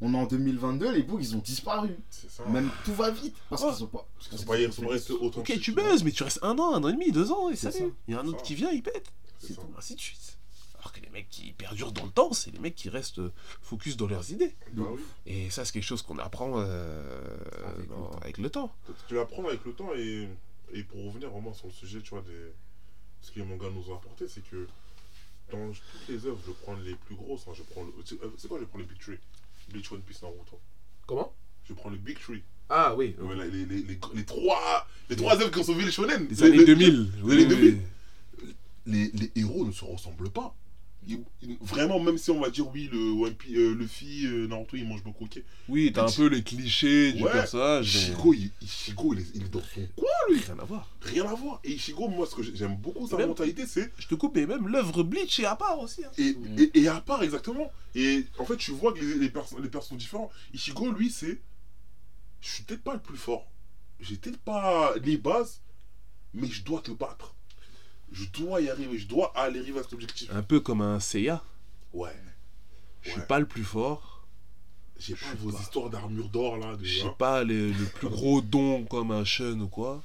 On est en 2022, les bougs, ils ont disparu. C'est ça. Même tout va vite. Parce Ouais. qu'ils sont pas. Parce qu'ils sont pas, qu'ils ils sont pas restés autant Ok, tu buzzes, mais tu restes un an, un an et demi, deux ans, et C'est salut. ça. Il y a un autre Ça. qui vient, il pète. C'est ça. Ainsi de suite. Alors que les mecs qui perdurent dans le temps, c'est les mecs qui restent euh, focus dans leurs idées. Bah oui. Et ça, c'est quelque chose qu'on apprend euh, Avec le dans- temps. avec le temps. Tu l'apprends avec le temps et, et pour revenir vraiment sur le sujet, tu vois, des, ce que les mangas nous ont apporté, c'est que dans toutes les œuvres, je prends les plus grosses. hein, je prends le- c'est euh, c'est quoi Je prends le Big Tree. Bleach, One Piece, Naruto. Comment? Je prends le Big Tree. Ah oui. Ouais, les, les, les, les trois, les trois œuvres qui ont sauvé les shonen. Les années les- 2000. les Oui, oui, 2000. oui. Les, les héros ne se ressemblent pas. Vraiment, même si on va dire oui, le One Piece, euh, Luffy, euh, Naruto, il mange beaucoup. ok. Oui, t'as un peu les clichés du Ouais. personnage. Ichigo, il, Ichigo, il est, il est dans son coin, lui? Rien à voir. Rien à voir. Et Ichigo, moi, ce que j'aime beaucoup sa Même- mentalité, c'est Je te coupe, et même l'œuvre Bleach est à part aussi. hein. Et, Mm. et, et à part, exactement. Et en fait, tu vois que les, les personnes sont différents. Ichigo, lui, c'est. Je suis peut-être pas le plus fort. J'ai peut-être pas les bases, mais je dois te battre. Je dois y arriver. Je dois aller arriver à cet objectif. Un peu comme un Seiya. Ouais. Je suis Ouais. pas le plus fort, J'ai pas vos pas. histoires d'armure d'or là. Hein. pas le, le plus gros don comme un Sean ou quoi.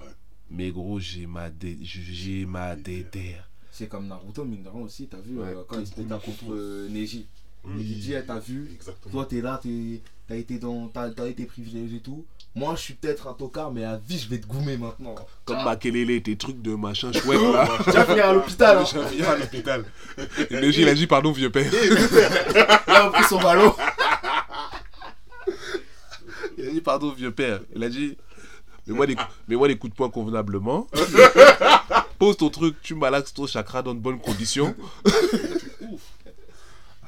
Ouais. Mais gros, j'ai ma, dé- j'ai ma déterre. C'est comme Naruto, mine de rien aussi, t'as vu, Ouais, euh, quand il se pétait contre euh, Neji. Oui, Neji, eh, t'as vu? Exactement. Toi, t'es là, t'es- t'as été, dans, t'as, t'as été privilégié et tout. Moi, je suis peut-être un tocard, mais à vie, je vais te goumer maintenant. Comme Makelele, tes trucs de machin chouette là. Tu vas finir à l'hôpital. Hein. Je viens à l'hôpital. Il a dit pardon, vieux père. Il a pris son ballon. Il a dit pardon, vieux père. Il a dit mets-moi des, mets-moi des coups de poing convenablement. Pose ton truc, tu malaxes ton chakra dans de bonnes conditions. Ouf.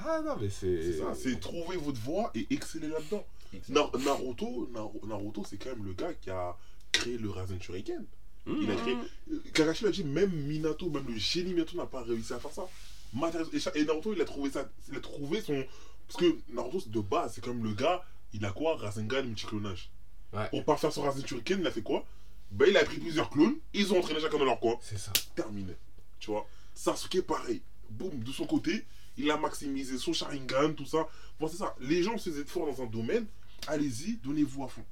Ah non, mais C'est ça, c'est trouver votre voie et exceller là-dedans. Na- Naruto, Naru- Naruto, c'est quand même le gars qui a créé le Rasen Shuriken. Il a créé. euh, Kakashi l'a dit, même Minato, même le génie Minato n'a pas réussi à faire ça. Et Naruto, il a trouvé ça. Il a trouvé son. Parce que Naruto, c'est de base, c'est comme le gars, il a quoi Rasengan multiclonage. Ouais. Pour pas faire son Rasen Shuriken, il a fait quoi? Ben, il a pris plusieurs clones, ils ont entraîné chacun dans leur coin. C'est ça. Terminé. Tu vois? Sasuke, pareil. Boum, de son côté, il a maximisé son Sharingan, tout ça. Bon, c'est ça. Les gens, vous êtes forts dans un domaine, allez-y, donnez-vous à fond.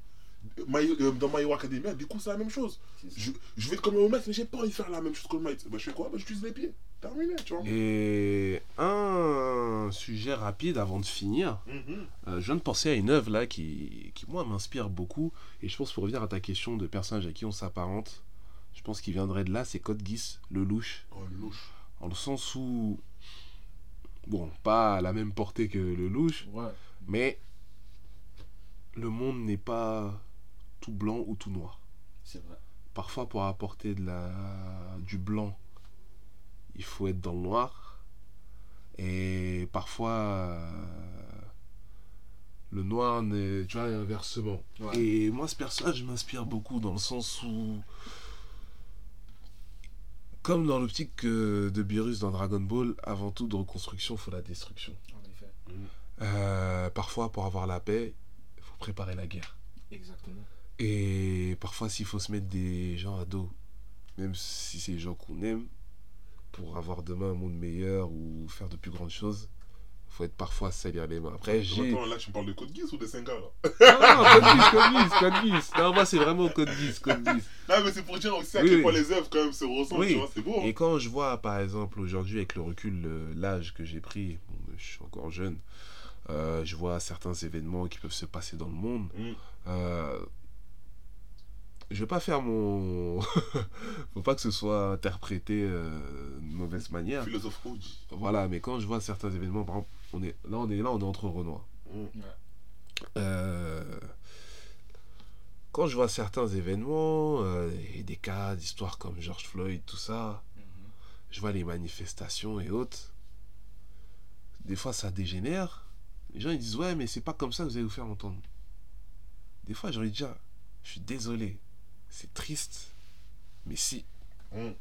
My- euh, dans My Hero Academia, du coup, c'est la même chose. Je, je vais être comme le Might, mais j'ai pas envie de faire la même chose que le Might. Bah, je fais quoi? Bah, J'utilise les pieds. Terminé, tu vois. Et un sujet rapide avant de finir. Mhm. Euh, je viens de penser à une œuvre là qui, qui moi m'inspire beaucoup et je pense pour revenir à ta question de personnage à qui on s'apparente, je pense qu'il viendrait de là, c'est Code Geass, le louche, Oh, louche. en le sens où bon, pas à la même portée que le louche, Ouais. mais le monde n'est pas tout blanc ou tout noir. C'est vrai. Parfois pour apporter de la du blanc, il faut être dans le noir et parfois euh, le noir n'est tu vois inversement. Ouais. Et moi, ce personnage m'inspire beaucoup dans le sens où, comme dans l'optique de Beerus dans Dragon Ball, avant tout de reconstruction, il faut la destruction. En effet. Euh, parfois, pour avoir la paix, faut préparer la guerre. Exactement. Et parfois, s'il faut se mettre des gens à dos, même si c'est des gens qu'on aime, pour avoir demain un monde meilleur ou faire de plus grandes choses, il faut être parfois salir les mains. Après, j'ai. Attends, là, tu me parles de Code Geass ou des Senga, là? Non, non, Code Geass, Code Geass, Code Geass. Non, moi, c'est vraiment Code Geass, Code Geass. Non, mais c'est pour dire aussi à Oui, quel oui. point les œuvres, quand même, se ressemblent, Oui. tu vois, c'est beau. hein. Et quand je vois, par exemple, aujourd'hui, avec le recul, le- l'âge que j'ai pris, bon, je suis encore jeune, euh, je vois certains événements qui peuvent se passer dans le monde. Mm. Euh, je vais pas faire mon. Faut pas que ce soit interprété euh, de mauvaise manière. Philosophe OG. Voilà, mais quand je vois certains événements, par exemple, on est, là, on est là, on est entre Renoir. Mm. Euh, quand je vois certains événements, euh, et des cas d'histoires comme George Floyd, tout ça, Mhm. je vois les manifestations et autres. Des fois, ça dégénère. Les gens ils disent ouais, mais c'est pas comme ça que vous allez vous faire entendre. Des fois, j'ai envie de dire, je suis désolé, c'est triste, mais si. Mm.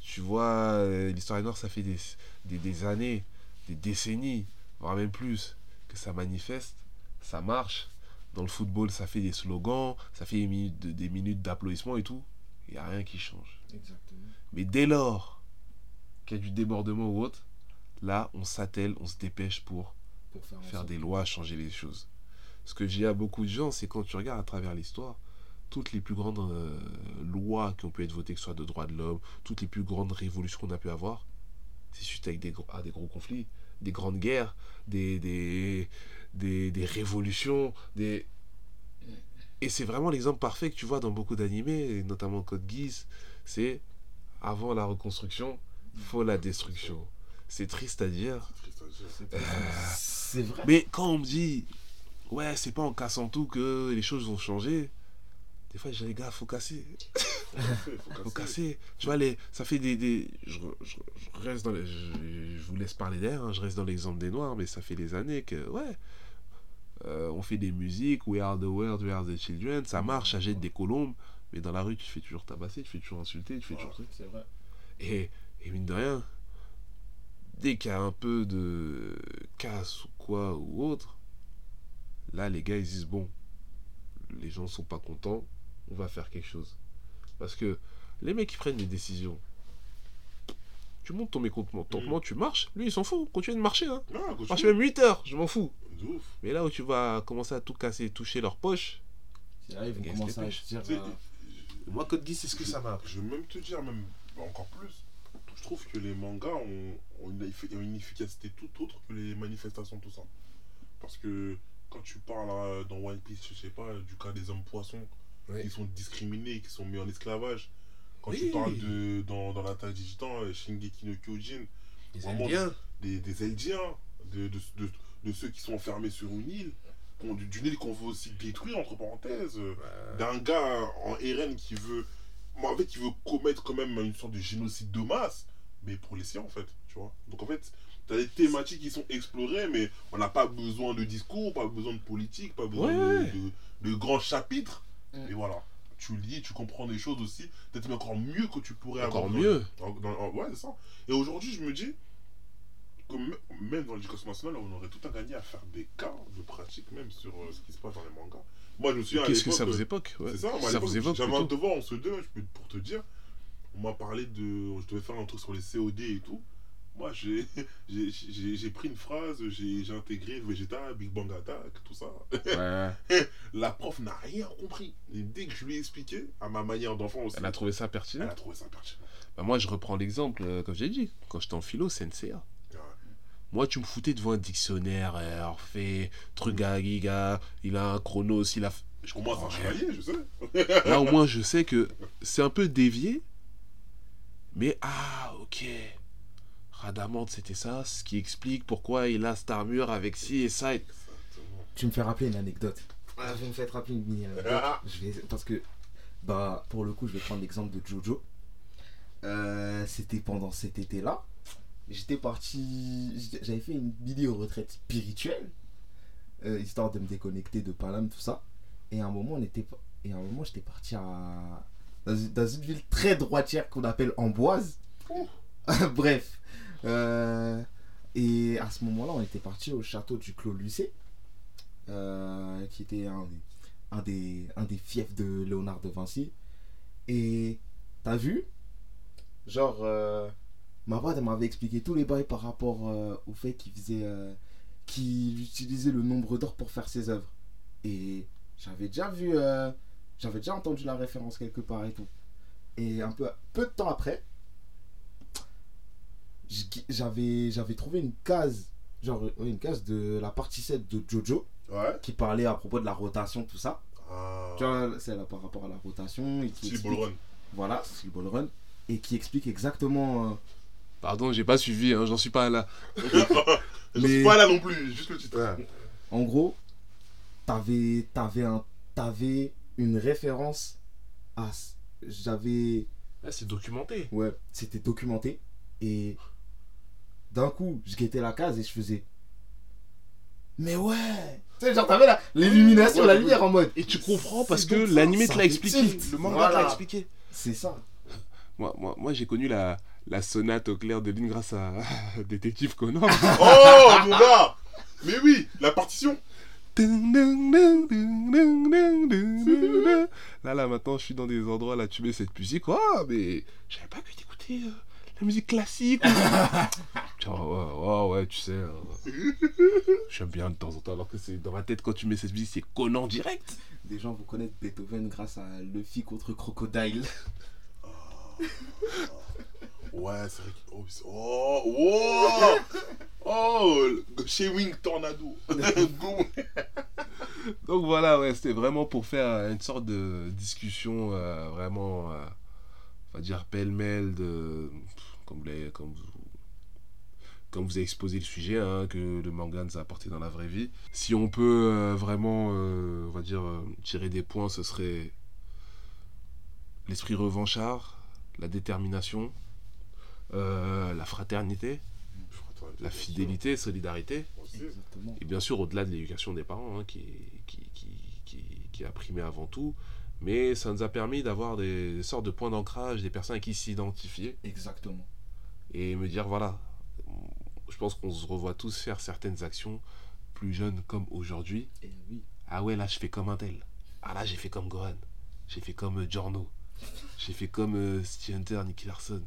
Tu vois, euh, l'histoire noire, ça fait des, des, des années, des décennies, voire même plus, que ça manifeste, ça marche. Dans le football, ça fait des slogans, ça fait des minutes de- des minutes d'applaudissements et tout. Il n'y a rien qui change. Exactement. Mais dès lors qu'il y a du débordement ou autre, là, on s'attelle, on se dépêche pour Pour faire, des lois, changer les choses. Ce que j'ai à beaucoup de gens, c'est quand tu regardes à travers l'histoire, toutes les plus grandes euh, lois qui ont pu être votées, que ce soit de droits de l'homme, toutes les plus grandes révolutions qu'on a pu avoir, c'est suite avec des, gros- à des gros conflits, des grandes guerres, des, des, des, des révolutions, des... Et c'est vraiment l'exemple parfait que tu vois dans beaucoup d'animés, notamment Code Geass, c'est avant la reconstruction, faut la destruction. C'est triste à dire, Triste à dire. C'est- C'est vrai. mais quand on me dit, ouais, c'est pas en cassant tout que les choses vont changer, des fois, je dis, les gars, faut casser. Faut casser, faut Faut casser. Tu vois, les, ça fait des. des je, je- je reste dans les- je, je vous laisse parler d'air, hein, je reste dans l'exemple des Noirs, mais ça fait des années que, ouais. euh, on fait des musiques, We Are the World, We Are the Children, ça marche, ça jette des colombes, mais dans la rue, tu te fais toujours tabasser, tu te fais toujours insulter, tu fais toujours truc. C'est vrai. Et, et mine de rien, dès qu'il y a un peu de casse ou quoi ou autre, là les gars ils disent bon, les gens sont pas contents, on va faire quelque chose. Parce que les mecs qui prennent des décisions, tu montes ton mécontentement, tu marches, lui il s'en fout, continue de marcher. Hein. Continue. Marche même 8 heures, je m'en fous. Ouf. Mais là où tu vas commencer à tout casser, toucher leur poche, Là, ils vont commencer à dire. Euh, moi, Code Geass, c'est ce que ça m'a appris. Je vais même te dire, même encore plus, je trouve que les mangas ont, ont une, efficacité tout autre que les manifestations, tout ça. Parce que quand tu parles euh, dans One Piece, je sais pas, du cas des hommes poissons Oui. qui sont discriminés, qui sont mis en esclavage. Quand Oui. tu parles de dans, dans l'attaque des titans, euh, Shingeki no Kyojin, Ils Vraiment, aiment bien. des, des Eldiens, de, de, de, de ceux qui sont enfermés sur une île, d'une île qu'on veut aussi détruire, entre parenthèses, d'un gars en RN qui veut, moi, en fait, qui veut commettre quand même une sorte de génocide de masse, mais pour les siens, en fait, tu vois. Donc, en fait, t'as des thématiques qui sont explorées, mais on n'a pas besoin de discours, pas besoin de politique, pas besoin Ouais, de, de, de grands chapitres, Mm. et voilà. Tu lis, tu comprends des choses aussi, peut-être même encore mieux que tu pourrais Encore avoir mieux. dans- dans- en- ouais, c'est ça. Et aujourd'hui, je me dis même dans l'éducation nationale, on aurait tout à gagner à faire des cas de pratique, même sur euh, ce qui se passe dans les mangas. Moi, je me souviens. Qu'est-ce que ça vous euh, époque ouais. C'est ça, moi, Ça vous évoque J'avais un devoir en ce deux, je peux, pour te dire. On m'a parlé de. Je devais faire un truc sur les COD et tout. Moi, j'ai j'ai- j'ai- j'ai pris une phrase, j'ai intégré Vegeta, Big Bang Attack, tout ça. Ouais. La prof n'a rien compris. Et dès que je lui ai expliqué, à ma manière d'enfant aussi, Elle a trouvé ça elle pertinent. a trouvé ça pertinent. Bah, moi, je reprends l'exemple, euh, comme j'ai dit, quand j'étais en philo, c'est NCA. Ouais. Moi, tu me foutais devant un dictionnaire, euh, Orphée, truc à giga, il a un chronos, il a. Je comprends rien. chevalier, je sais. Là, au moins, je sais que c'est un peu dévié, mais ah, ok. Radamante, c'était ça, ce qui explique pourquoi il a cette armure avec ci et ça. et-. Tu me fais rappeler une anecdote. Ah, vous me faites rappeler une mini anecdote. Ah. Je vais, parce que, bah, pour le coup, je vais prendre l'exemple de Jojo. Euh, C'était pendant cet été-là. J'étais parti. J'avais fait une vidéo retraite spirituelle, euh, histoire de me déconnecter de Paname, tout ça. Et à un moment, on était, et à un moment, j'étais parti à dans une, dans une ville très droitière qu'on appelle Amboise. Ouh. Bref. Euh, et à ce moment-là, on était parti au château du Clos Lucé, euh, qui était un, un des, un des fiefs de Léonard de Vinci. Et t'as vu? Genre, ma elle m'avait expliqué tous les bails par rapport euh, au fait qu'il faisait. euh, qu'il utilisait le nombre d'or pour faire ses œuvres. Et j'avais déjà vu. euh, j'avais déjà entendu la référence quelque part et tout. Et un peu, peu de temps après, j'avais j'avais trouvé une case, genre une case de la partie 7 de Jojo, Ouais. qui parlait à propos de la rotation, tout ça. Ah. Tu vois, c'est là par rapport à la rotation. Et qui explique- Ball Run. Voilà, Steel Ball Run. Et qui explique exactement. Pardon, j'ai pas suivi, hein, j'en suis pas là. Je Mais- suis pas là non plus, juste le titre. En gros, t'avais avais un t'avais une référence à j'avais c'est documenté. ouais c'était documenté et d'un coup je guettais la case et je faisais mais ouais tu sais genre t'avais la- l'illumination Ouais, la ouais. lumière en mode Et tu comprends parce que l'animé te l'a expliqué. Le manga Voilà. te l'a expliqué. c'est ça Moi, moi, moi j'ai connu la, la sonate au clair de lune grâce à Détective Conan. Oh mon gars Mais oui, la partition Là, là, maintenant, je suis dans des endroits, là, tu mets cette musique. Oh, mais j'avais pas pu t'écouter euh, la musique classique. Tiens, ouais, tu sais. euh, J'aime bien de temps en temps, alors que c'est dans ma tête, quand tu mets cette musique, c'est Conan direct. des gens vous connaissent Beethoven grâce à Luffy contre Crocodile Ouais, c'est vrai que... Oh, oh, oh, oh Chez Wing Tornado. Donc voilà, ouais, c'était vraiment pour faire une sorte de discussion euh, vraiment, euh, on va dire pêle-mêle de, comme, les, comme, vous, comme vous avez exposé le sujet, hein, que le manga nous a apporté dans la vraie vie. Si on peut euh, vraiment, euh, on va dire, euh, tirer des points, ce serait l'esprit revanchard, la détermination, euh, la fraternité, la fidélité, solidarité. Et bien sûr, au-delà de l'éducation des parents, hein, qui, qui, qui, qui, qui a primé avant tout, mais ça nous a permis d'avoir des sortes de points d'ancrage, des personnes à qui s'identifier, exactement et me dire, voilà, je pense qu'on se revoit tous faire certaines actions, plus jeunes comme aujourd'hui. et oui Ah ouais, là, je fais comme un tel. Ah là, j'ai fait comme Gohan. J'ai fait comme euh, Giorno. J'ai fait comme euh, Steve Hunter, Nicky Larson.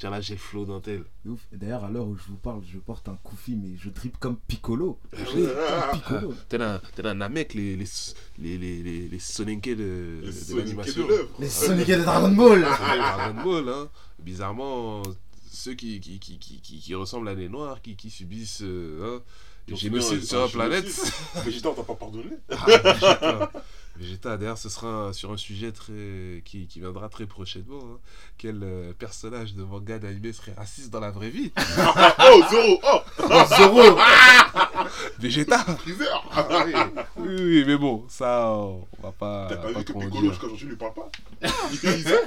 Tiens là, j'ai le flow dentelle. De ouf. Et D'ailleurs, à l'heure où je vous parle, je porte un koufi, mais je drip comme Piccolo. Ah Piccolo. T'es un, t'es un mec, les, les, les, les, les, les Soninke de, de l'animation. de. Les Sonic et Dragon Ball. Dragon Ball, hein. Bizarrement, ceux qui, qui, qui, qui, qui, qui ressemblent à des noirs, qui, qui subissent un- sur la planète. Vegeta, on t'a pas pardonné Ah, Vegeta. D'ailleurs, ce sera sur un sujet très qui, qui viendra très prochainement. hein. Quel euh, personnage de manga d'anime serait raciste dans la vraie vie? Oh, Zoro Oh Zoro. Vegeta Ah oui. oui, oui, mais bon, ça, on va pas, T'as pas pas vu que Piccolo, jusqu'à aujourd'hui, lui parle pas Il sait,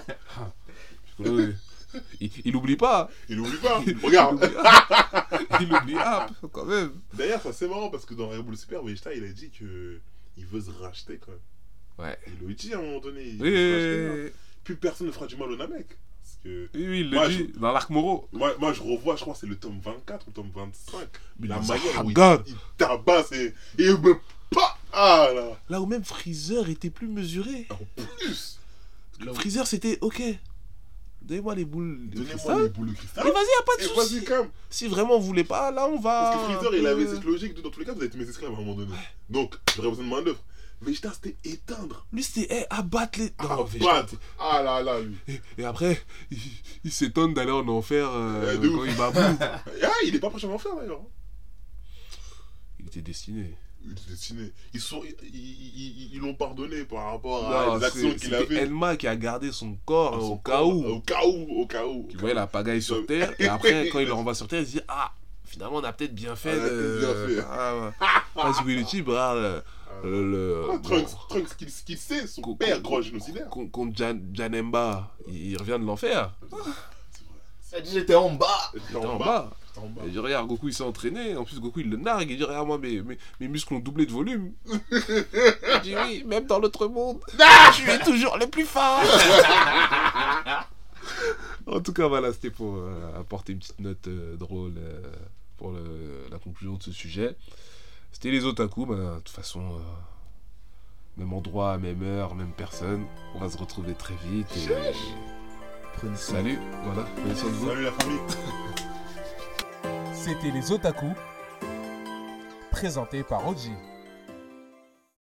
Oui. Il, il oublie pas. il oublie pas Regarde Il oublie, ah, il oublie ah, quand même. D'ailleurs, ça c'est marrant parce que dans Ball Super, Vegeta, il a dit que il veut se racheter quand même. Ouais. Il le dit à un moment donné. Il Oui, veut se oui, racheter, oui, hein. Plus personne ne fera du mal au Namek. Parce que oui, oui, il le Moi, dit dans l'arc Moro. moi, moi, je revois, je crois que c'est le tome 24 ou le tome 25. Mais la manière où il, regarde. il tabasse et, et il me pas Ah là Là où même Freezer était plus mesuré. En plus Freezer, c'était ok. Donnez-moi les boules de Donnez-moi cristal. les boules de cristal. Et vas-y, y a pas de Et vas-y. Si vraiment vous voulez pas, là on va. Parce que Freezer, il avait peu- cette logique de dans tous les cas, vous été mes esclaves à un moment donné. Donc, j'aurais besoin de main d'œuvre. Vegeta, c'était éteindre. Lui, c'était eh, abattre les. Ah, Non, Vegeta, battre. Ah là là, lui. Et, et après, il, il s'étonne d'aller en enfer euh, Ouais, de quand ouf. il baboue. Ah, il est pas proche d'en faire d'ailleurs. il était destiné. Ils sont, ils, ils, ils- ils l'ont pardonné par rapport Non, à les actions c'est- qu'il avait. Elma qui a gardé son corps À son au cas corps, où. Au cas où, au cas où. Qui voyait la pagaille sur Terre. Et après, quand il le renvoie sur Terre, il se dit Ah, finalement, on a peut-être bien fait On a de. peut-être bien fait. Ah, ouais. Parce que le type, regarde, le. Ah, le, le- Ah, bon, Trunks, Trunks, ce qu'il ce qu'il sait, son Co- père, grand génocidaire. con- contre Jan- Janemba, il il revient de l'enfer. J'étais en bas. Il est en bas. T'es Il dit Regarde, Goku il s'est entraîné. En plus, Goku il le nargue. Il dit Regarde, moi, mes, mes, mes muscles ont doublé de volume. il dit Oui, même dans l'autre monde, je suis toujours le plus fort. en tout cas, voilà, c'était pour euh, apporter une petite note euh, drôle euh, pour le- la conclusion de ce sujet. C'était les otaku. Ben, de toute façon, euh, même endroit, même heure, même personne. On va se retrouver très vite. Et... Prenez soin. Salut, voilà, prenez soin de vous. Salut la famille. C'était les Otaku, présenté par Oji.